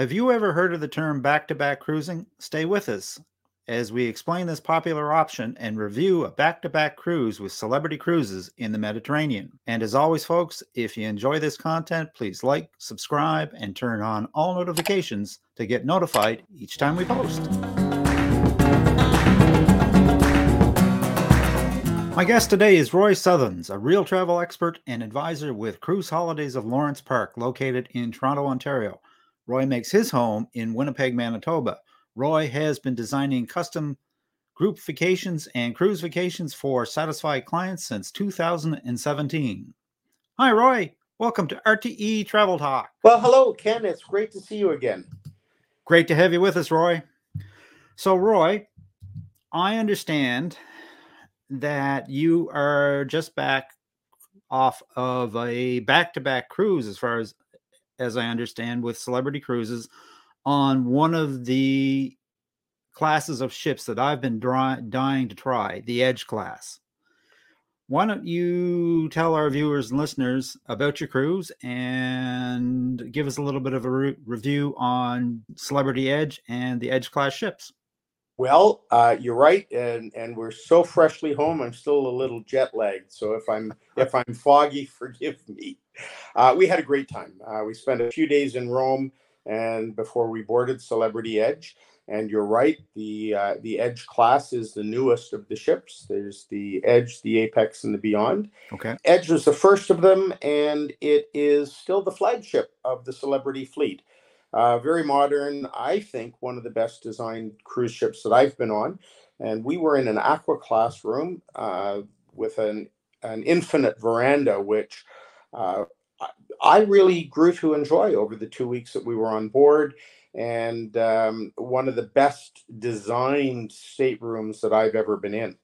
Have you ever heard of the term back to back cruising? Stay with us as we explain this popular option and review a back to back cruise with Celebrity Cruises in the Mediterranean. And as always, folks, if you enjoy this content, please like, subscribe, and turn on all notifications to get notified each time we post. My guest today is Roy Sothens, a real travel expert and advisor with Cruise Holidays of Lawrence Park, located in Toronto, Ontario. Roy makes his home in Winnipeg, Manitoba. Roy has been designing custom group vacations and cruise vacations for satisfied clients since 2017. Hi, Roy. Welcome to RTE Travel Talk. Well, hello, Ken. It's great to see you again. Great to have you with us, Roy. So, Roy, I understand that you are just back off of a back-to-back cruise as far as as I understand with celebrity cruises on one of the classes of ships that I've been dry, dying to try, the Edge class. Why don't you tell our viewers and listeners about your cruise and give us a little bit of a re- review on Celebrity Edge and the Edge class ships? Well, uh, you're right, and and we're so freshly home. I'm still a little jet lagged, so if I'm if I'm foggy, forgive me. Uh, we had a great time. Uh, we spent a few days in Rome, and before we boarded Celebrity Edge. And you're right, the uh, the Edge class is the newest of the ships. There's the Edge, the Apex, and the Beyond. Okay. Edge was the first of them, and it is still the flagship of the Celebrity fleet. Uh, very modern, I think one of the best designed cruise ships that I've been on. And we were in an aqua class room uh, with an, an infinite veranda, which uh, I really grew to enjoy over the two weeks that we were on board. And um, one of the best designed staterooms that I've ever been in.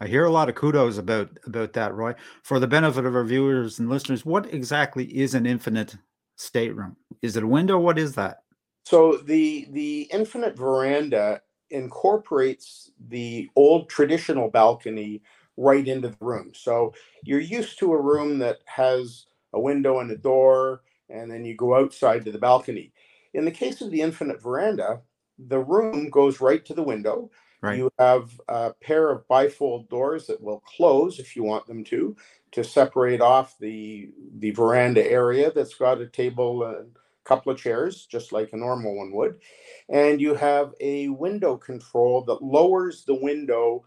I hear a lot of kudos about about that, Roy. For the benefit of our viewers and listeners, what exactly is an infinite stateroom? Is it a window? What is that? So the the infinite veranda incorporates the old traditional balcony right into the room. So you're used to a room that has a window and a door, and then you go outside to the balcony. In the case of the infinite veranda, the room goes right to the window. Right. You have a pair of bifold doors that will close if you want them to, to separate off the the veranda area that's got a table and couple of chairs, just like a normal one would. And you have a window control that lowers the window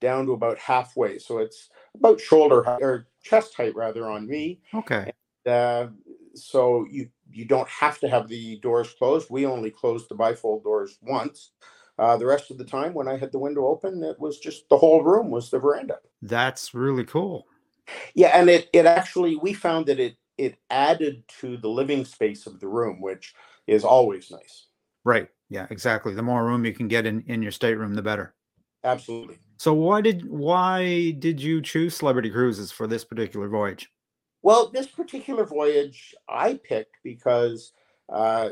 down to about halfway. So it's about shoulder height or chest height rather on me. Okay. And, uh, so you you don't have to have the doors closed. We only closed the bifold doors once. Uh, the rest of the time, when I had the window open, it was just the whole room was the veranda. That's really cool. Yeah, and it it actually we found that it it added to the living space of the room, which is always nice. Right. Yeah, exactly. The more room you can get in in your stateroom, the better. Absolutely. So why did why did you choose Celebrity Cruises for this particular voyage? Well, this particular voyage I picked because uh,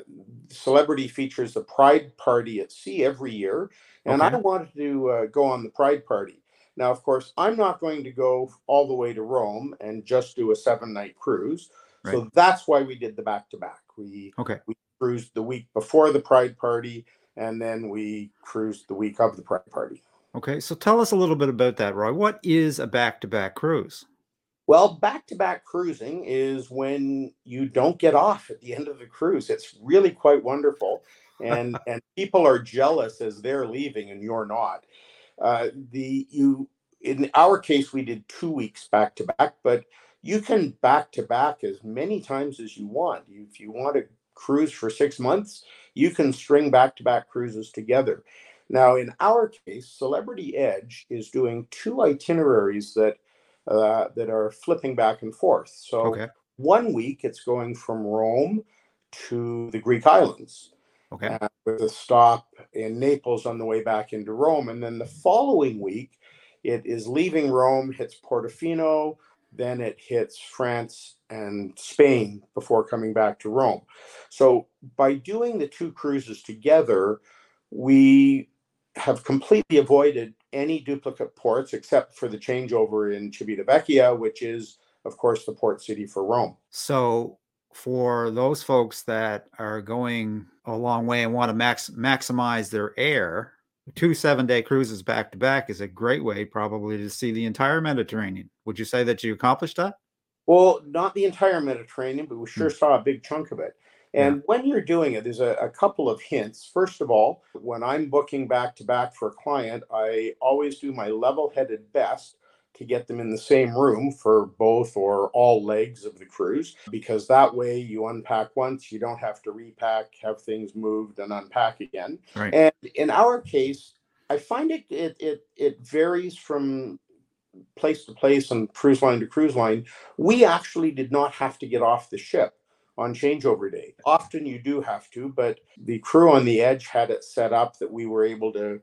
Celebrity features the Pride Party at sea every year, and Okay. I wanted to uh, go on the Pride Party. Now, of course, I'm not going to go all the way to Rome and just do a seven night cruise. So that's why we did the back to back. We Okay. we cruised the week before the Pride Party, and then we cruised the week of the Pride Party. Okay. So tell us a little bit about that, Roy. What is a back-to-back cruise? Well, back to back cruising is when you don't get off at the end of the cruise. It's really quite wonderful. And and people are jealous as they're leaving and you're not. Uh, the you in our case we did two weeks back to back, but you can back to back as many times as you want. If you want to cruise for six months, you can string back to back cruises together. Now, in our case, Celebrity Edge is doing two itineraries that uh, that are flipping back and forth. So Okay. one week it's going from Rome to the Greek islands Okay. uh, with a stop in Naples on the way back into Rome. And then the following week, it is leaving Rome, hits Portofino, then it hits France and Spain before coming back to Rome. So by doing the two cruises together, we have completely avoided any duplicate ports except for the changeover in Civitavecchia, which is, of course, the port city for Rome. So for those folks that are going a long way and want to max maximize their air, two seven day cruises back to back is a great way probably to see the entire Mediterranean. Would you say that you accomplished that? Well, not the entire Mediterranean, but we sure mm. saw a big chunk of it. And yeah. when you're doing it, there's a, a, couple of hints. First of all, when I'm booking back to back for a client, I always do my level headed best to get them in the same room for both or all legs of the cruise because that way you unpack once you don't have to repack have things moved and unpack again. Right. and in our case i find it it it, it varies from place to place and cruise line to cruise line. We actually did not have to get off the ship on changeover day. Often you do have to but the crew on the edge had it set up that we were able to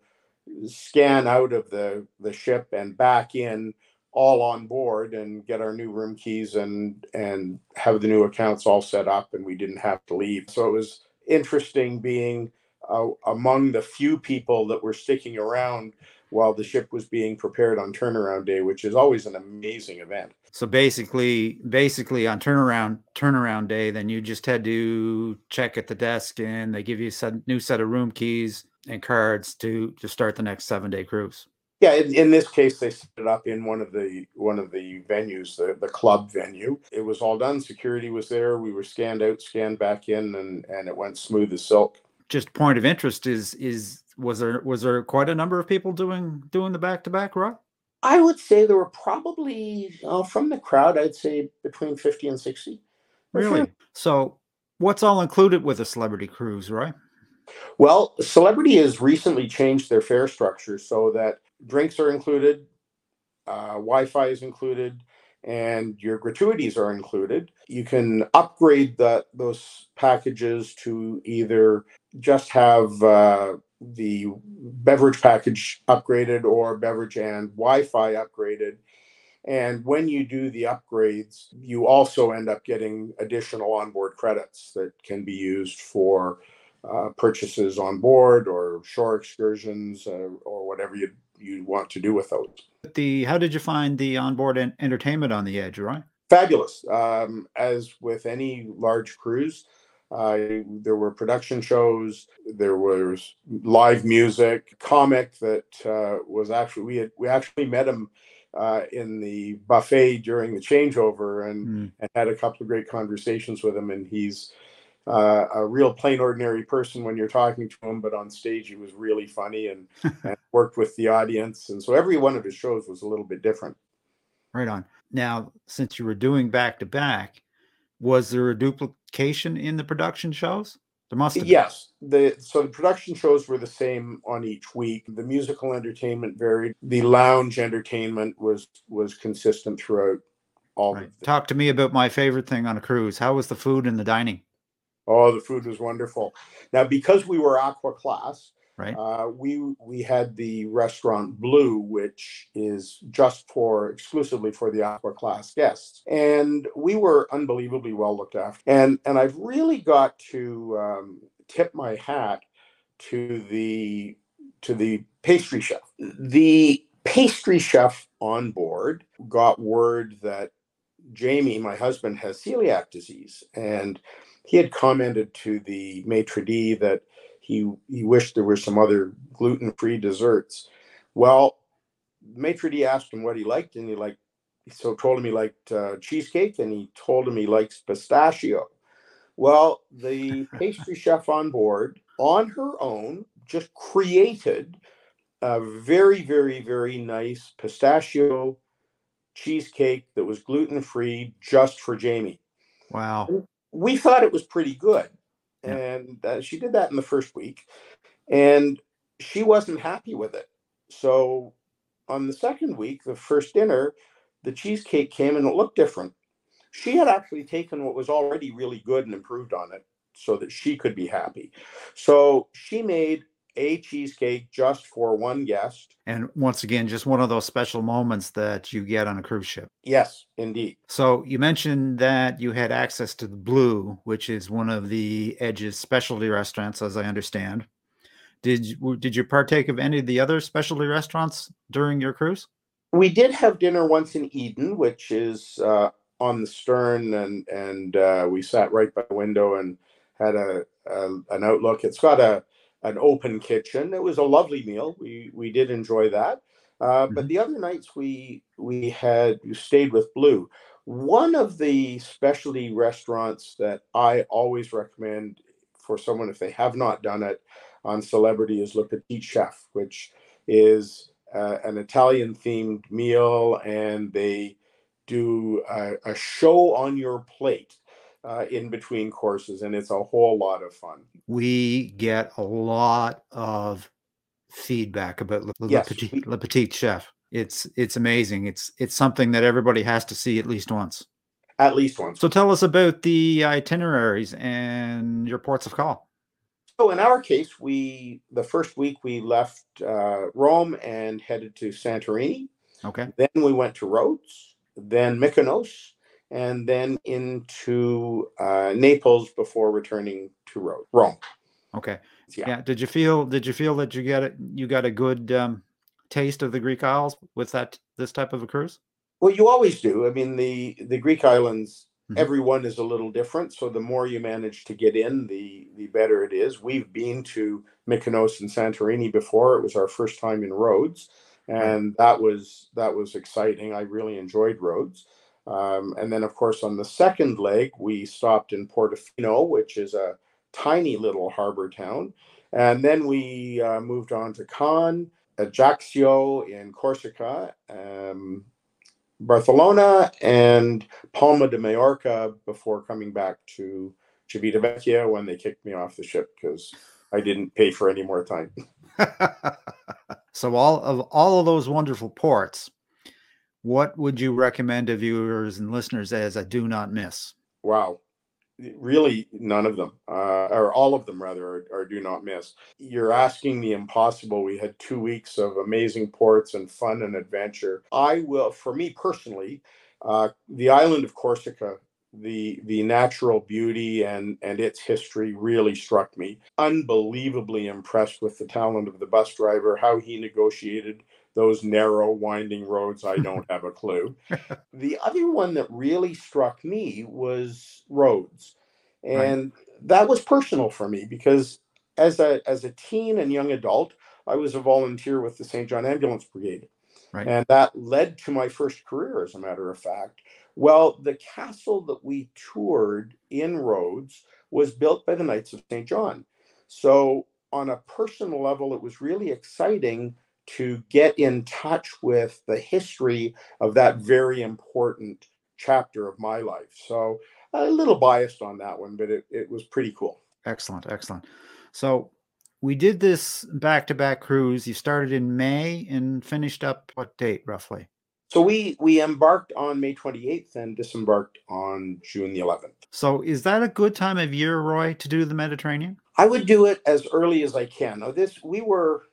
scan out of the the ship and back in all on board and get our new room keys and and have the new accounts all set up and we didn't have to leave. So it was interesting being uh, among the few people that were sticking around while the ship was being prepared on turnaround day which is always an amazing event. So basically basically on turnaround turnaround day then you just had to check at the desk and they give you a new set of room keys and cards to to start the next seven day cruise. Yeah, in, in, this case, they set it up in one of the one of the venues, the, the club venue. It was all done. Security was there. We were scanned out, scanned back in, and and it went smooth as silk. Just point of interest is is was there was there quite a number of people doing doing the back to back run? I would say there were probably uh, from the crowd. I'd say between fifty and sixty. Really? So, what's all included with a celebrity cruise, right? Well, Celebrity has recently changed their fare structure so that drinks are included, uh, Wi Fi is included, and your gratuities are included. You can upgrade the, those packages to either just have uh, the beverage package upgraded or beverage and Wi Fi upgraded. And when you do the upgrades, you also end up getting additional onboard credits that can be used for uh, purchases on board or shore excursions uh, or whatever you you want to do with those. The how did you find the onboard entertainment on the edge, right? Fabulous. Um, as with any large cruise, uh, there were production shows, there was live music, comic that uh, was actually we had we actually met him uh, in the buffet during the changeover and, mm. and had a couple of great conversations with him, and he's uh, a real plain ordinary person when you're talking to him, but on stage he was really funny and, and worked with the audience. And so every one of his shows was a little bit different. Right on. Now, since you were doing back to back, was there a duplication in the production shows? There must have. Yes. The so the production shows were the same on each week. The musical entertainment varied. The lounge entertainment was was consistent throughout all. Right. Talk to me about my favorite thing on a cruise. How was the food and the dining? Oh, the food was wonderful. Now, because we were aqua class, right? Uh, we we had the restaurant Blue, which is just for exclusively for the aqua class guests, and we were unbelievably well looked after. And and I've really got to um, tip my hat to the to the pastry chef. The pastry chef on board got word that Jamie, my husband, has celiac disease, and he had commented to the maitre d that he he wished there were some other gluten-free desserts. Well, maitre d asked him what he liked, and he liked so told him he liked uh, cheesecake, and he told him he likes pistachio. Well, the pastry chef on board, on her own, just created a very, very, very nice pistachio cheesecake that was gluten free just for Jamie. Wow we thought it was pretty good. And uh, she did that in the first week. And she wasn't happy with it. So on the second week, the first dinner, the cheesecake came and it looked different. She had actually taken what was already really good and improved on it so that she could be happy. So she made a cheesecake just for one guest. And once again, just one of those special moments that you get on a cruise ship. Yes, indeed. So you mentioned that you had access to the Blue, which is one of the Edge's specialty restaurants, as I understand. Did you, did you partake of any of the other specialty restaurants during your cruise? We did have dinner once in Eden, which is uh, on the stern, and and uh, we sat right by the window and had a, a an outlook. It's got a an open kitchen. It was a lovely meal. We we did enjoy that. Uh, mm-hmm. But the other nights we we had we stayed with Blue. One of the specialty restaurants that I always recommend for someone if they have not done it on Celebrity is Le Petit Chef, which is uh, an Italian themed meal, and they do a, a show on your plate uh, in between courses, and it's a whole lot of fun. We get a lot of feedback about Le, yes, Le, Petit, Le Petit Chef. It's it's amazing. It's it's something that everybody has to see at least once. At least once. So tell us about the itineraries and your ports of call. So in our case, we the first week we left uh, Rome and headed to Santorini. Okay. Then we went to Rhodes, then Mykonos, and then into uh, Naples before returning to Rome. Rome. Okay. Yeah. yeah. Did you feel? Did you feel that you got it? You got a good um, taste of the Greek Isles with that this type of a cruise? Well, you always do. I mean, the the Greek islands Mm-hmm. Everyone is a little different, so the more you manage to get in, the the better it is. We've been to Mykonos and Santorini before. It was our first time in Rhodes, and that was that was exciting. I really enjoyed Rhodes. Um, and then, of course, on the second leg, we stopped in Portofino, which is a tiny little harbor town. And then we uh, moved on to Cannes, Ajaccio in Corsica, um, Barcelona and Palma de Mallorca before coming back to Civitavecchia when they kicked me off the ship because I didn't pay for any more time. so all of all of those wonderful ports, what would you recommend to viewers and listeners as a do not miss? Wow. Really none of them uh, or all of them rather are, are, do not miss. You're asking the impossible. We had two weeks of amazing ports and fun and adventure. I will for me personally uh, the island of corsica the the natural beauty and and its history really struck me. Unbelievably impressed with the talent of the bus driver how he negotiated those narrow winding roads i don't have a clue. The other one that really struck me was Rhodes and right. that was personal for me because as a as a teen and young adult i was a volunteer with the st john ambulance brigade. Right. and that led to my first career as a matter of fact. Well the castle that we toured in Rhodes was built by the knights of st john. So on a personal level it was really exciting to get in touch with the history of that very important chapter of my life. So a little biased on that one, but it, it was pretty cool. Excellent, excellent. So we did this back to back cruise. You started in May and finished up what date roughly? So we we embarked on May 28th and disembarked on June the 11th. So is that a good time of year, Roy, to do the Mediterranean? I would do it as early as I can. Now this we were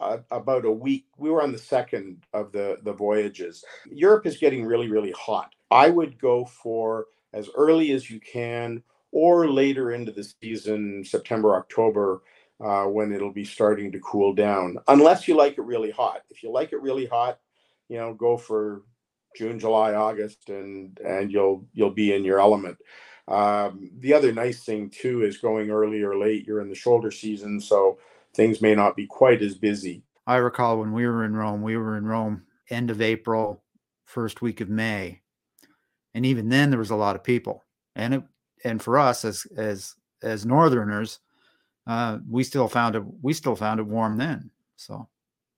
uh, about a week. We were on the second of the the voyages. Europe is getting really really hot. I would go for as early as you can or later into the season, September October, uh, when it'll be starting to cool down. Unless you like it really hot. If you like it really hot, you know, go for June, July, August, and and you'll you'll be in your element. Um, the other nice thing too is going early or late. You're in the shoulder season, so things may not be quite as busy. I recall when we were in Rome, we were in Rome end of April, first week of May. And even then there was a lot of people. And it and for us as as as northerners, uh, we still found it we still found it warm then. So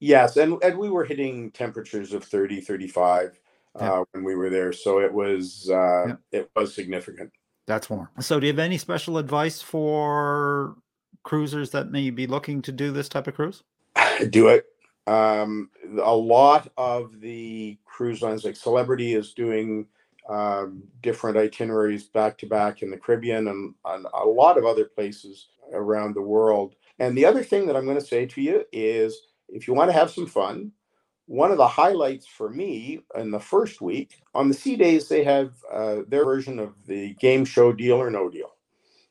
yes, and, and we were hitting temperatures of 30, 35 yeah. uh, when we were there. So it was uh, yeah. it was significant. That's warm. So do you have any special advice for cruisers that may be looking to do this type of cruise? Do it. Um, a lot of the cruise lines, like Celebrity, is doing um, different itineraries back to back in the Caribbean and, and a lot of other places around the world. And the other thing that I'm going to say to you is if you want to have some fun, one of the highlights for me in the first week on the sea days, they have uh, their version of the game show Deal or No Deal.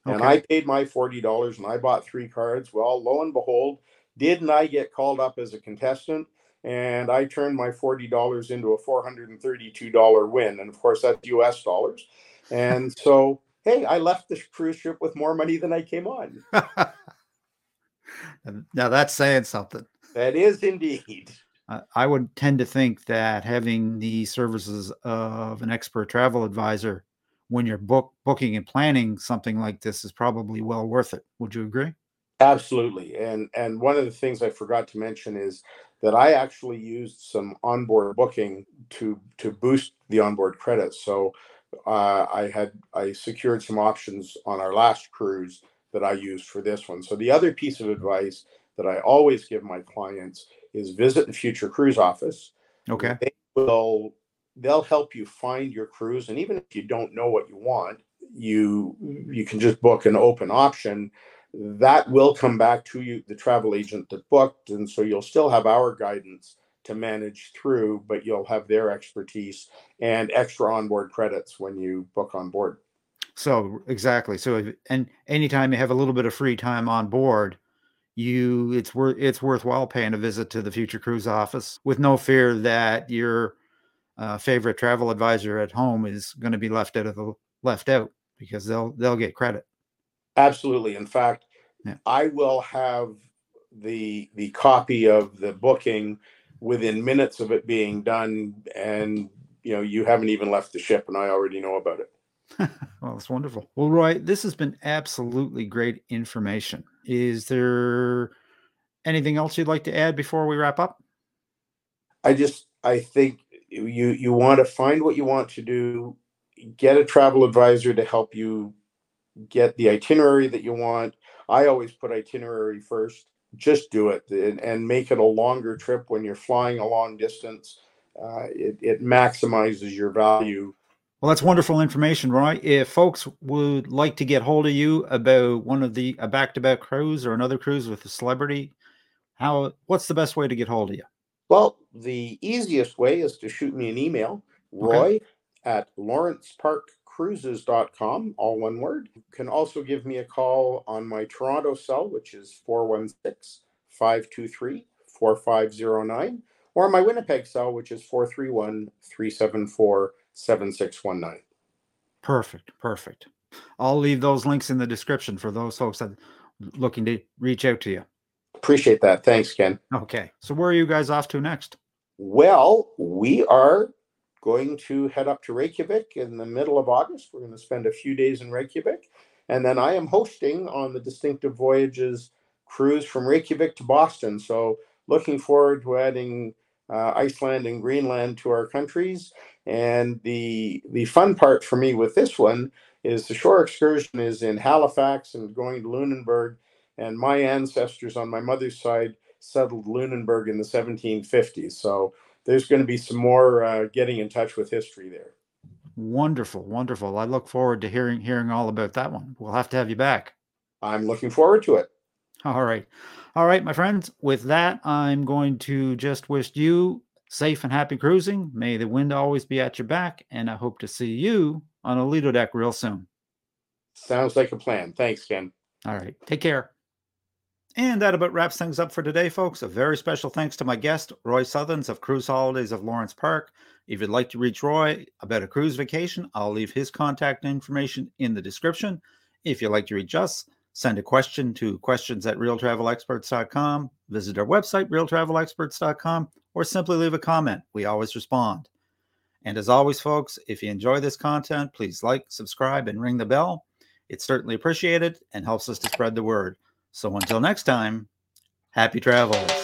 Okay. And I paid my $40 and I bought three cards. Well, lo and behold, didn't I get called up as a contestant? and I turned my $40 into a $432 win. And of course, that's US dollars. And so, hey, I left the cruise ship with more money than I came on. now that's saying something. That is indeed. I would tend to think that having the services of an expert travel advisor when you're book booking and planning something like this is probably well worth it. Would you agree? Absolutely. And and one of the things I forgot to mention is that I actually used some onboard booking to to boost the onboard credits. So uh, I had I secured some options on our last cruise that I used for this one. So the other piece of advice that I always give my clients is visit the future cruise office. Okay. They will they'll help you find your cruise and even if you don't know what you want, you you can just book an open option that will come back to you, the travel agent that booked. And so you'll still have our guidance to manage through, but you'll have their expertise and extra onboard credits when you book on board. So exactly. So if, and anytime you have a little bit of free time on board, you it's worth it's worthwhile paying a visit to the future cruise office with no fear that your uh, favorite travel advisor at home is going to be left out of the left out because they'll they'll get credit. Absolutely. In fact, yeah. I will have the the copy of the booking within minutes of it being done and you know you haven't even left the ship and I already know about it. well, that's wonderful. Well, Roy, this has been absolutely great information. Is there anything else you'd like to add before we wrap up? I just I think you you want to find what you want to do, get a travel advisor to help you get the itinerary that you want. I always put itinerary first. Just do it and, and make it a longer trip when you're flying a long distance. Uh, it, it maximizes your value. Well, that's wonderful information, Roy. If folks would like to get hold of you about one of the a back-to-back cruise or another cruise with a celebrity, how what's the best way to get hold of you? Well, the easiest way is to shoot me an email, roy okay. at lawrenceparkcruises.com, all one word. You can also give me a call on my Toronto cell, which is 416 523 4509, or my Winnipeg cell, which is 431 374 7619. Perfect. Perfect. I'll leave those links in the description for those folks that looking to reach out to you. Appreciate that. Thanks, Ken. Okay. So where are you guys off to next? Well, we are going to head up to Reykjavik in the middle of August. We're going to spend a few days in Reykjavik. And then I am hosting on the Distinctive Voyages cruise from Reykjavik to Boston. So looking forward to adding uh, Iceland and Greenland to our countries. And the the fun part for me with this one is the shore excursion is in Halifax and going to Lunenburg. And my ancestors on my mother's side settled Lunenburg in the 1750s. So there's going to be some more uh, getting in touch with history there. Wonderful, wonderful. I look forward to hearing hearing all about that one. We'll have to have you back. I'm looking forward to it. All right. All right, my friends. With that, I'm going to just wish you safe and happy cruising. May the wind always be at your back, and I hope to see you on a Lido deck real soon. Sounds like a plan. Thanks, Ken. All right. Take care. And that about wraps things up for today, folks. A very special thanks to my guest, Roy Southerns of Cruise Holidays of Lawrence Park. If you'd like to reach Roy about a cruise vacation, I'll leave his contact information in the description. If you'd like to reach us, send a question to questions at realtravelexperts.com, visit our website, realtravelexperts.com, or simply leave a comment. We always respond. And as always, folks, if you enjoy this content, please like, subscribe, and ring the bell. It's certainly appreciated and helps us to spread the word. So until next time, happy travels.